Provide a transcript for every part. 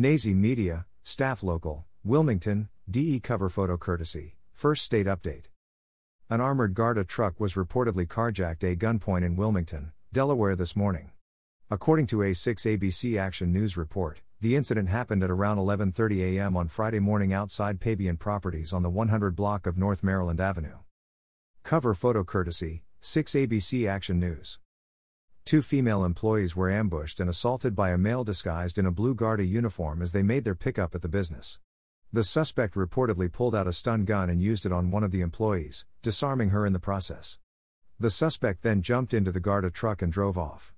Nazy Media, Staff Local, Wilmington, DE cover photo courtesy, First State Update. An armored Garda truck was reportedly carjacked a gunpoint in Wilmington, Delaware this morning. According to a 6 ABC Action News report, the incident happened at around 11:30 a.m. on Friday morning outside Pabian Properties on the 100 block of North Maryland Avenue. Cover photo courtesy, 6 ABC Action News. Two female employees were ambushed and assaulted by a male disguised in a blue Garda uniform as they made their pickup at the business. The suspect reportedly pulled out a stun gun and used it on one of the employees, disarming her in the process. The suspect then jumped into the Garda truck and drove off.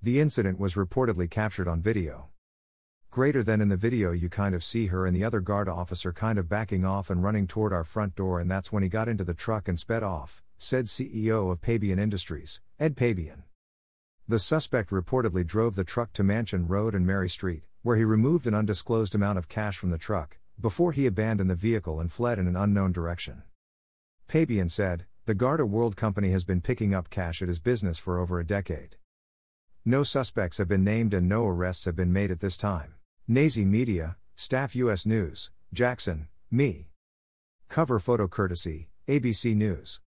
The incident was reportedly captured on video. Greater than in the video, you kind of see her and the other Garda officer kind of backing off and running toward our front door, and that's when he got into the truck and sped off, said CEO of Pabian Industries, Ed Pabian. The suspect reportedly drove the truck to Mansion Road and Mary Street, where he removed an undisclosed amount of cash from the truck, before he abandoned the vehicle and fled in an unknown direction. Pabian said, The Garda World Company has been picking up cash at his business for over a decade. No suspects have been named and no arrests have been made at this time. Nazy Media, Staff US News, Jackson, me. Cover photo courtesy, ABC News.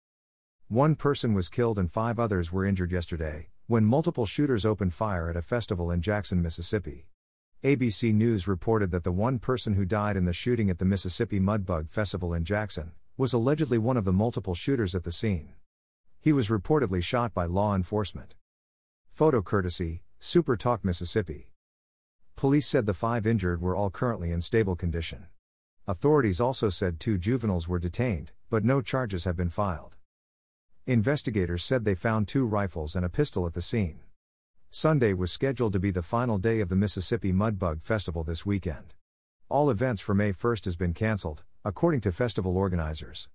One person was killed and five others were injured yesterday, when multiple shooters opened fire at a festival in Jackson, Mississippi. ABC News reported that the one person who died in the shooting at the Mississippi Mudbug Festival in Jackson was allegedly one of the multiple shooters at the scene. He was reportedly shot by law enforcement. Photo courtesy, Super Talk Mississippi. Police said the five injured were all currently in stable condition. Authorities also said two juveniles were detained, but no charges have been filed. Investigators said they found two rifles and a pistol at the scene. Sunday was scheduled to be the final day of the Mississippi Mudbug Festival this weekend. All events for May 1st has been canceled, according to festival organizers.